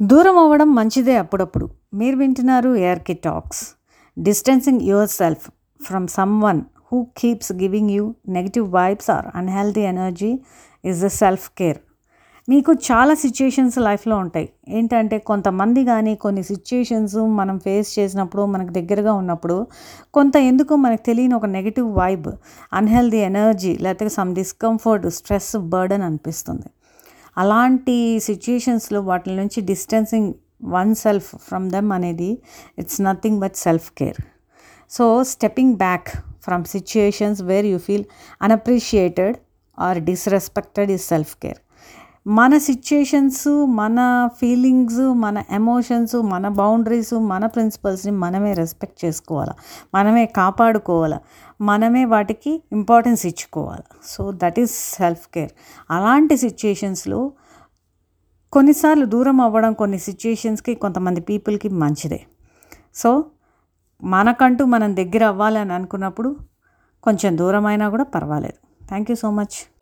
దూరం అవ్వడం మంచిదే అప్పుడప్పుడు. మీరు వింటున్నారు ARK talks distancing yourself from someone who keeps giving you negative vibes or unhealthy energy is the self care మీకు చాలా సిచ్యుయేషన్స్ లైఫ్లో ఉంటాయి. ఏంటంటే కొంతమంది కానీ కొన్ని సిచ్యుయేషన్స్ మనం ఫేస్ చేసినప్పుడు మనకు దగ్గరగా ఉన్నప్పుడు కొంత ఎందుకో మనకు తెలియని ఒక నెగిటివ్ వైబ్ అన్హెల్దీ ఎనర్జీ లేకపోతే సమ్ డిస్కంఫర్ట్ స్ట్రెస్ బర్డన్ అనిపిస్తుంది. అలాంటి సిచ్యుయేషన్స్లో వాటి నుంచి distancing one self from them అనేది it's nothing but self care so stepping back from situations where you feel unappreciated or disrespected is self care మన situations మన feelings మన ఎమోషన్స్ మన బౌండరీస్ మన ప్రిన్సిపల్స్ని మనమే రెస్పెక్ట్ చేసుకోవాలి. మనమే కాపాడుకోవాలి. మనమే వాటికి ఇంపార్టెన్స్ ఇచ్చుకోవాలి. So that is self care అలాంటి సిచ్యుయేషన్స్లో కొన్నిసార్లు దూరం అవ్వడం కొన్ని సిచ్యుయేషన్స్కి కొంతమంది పీపుల్కి మంచిదే. సో మనకంటూ మనం దగ్గర అవ్వాలని అనుకున్నప్పుడు కొంచెం దూరమైనా కూడా పర్వాలేదు. Thank you so much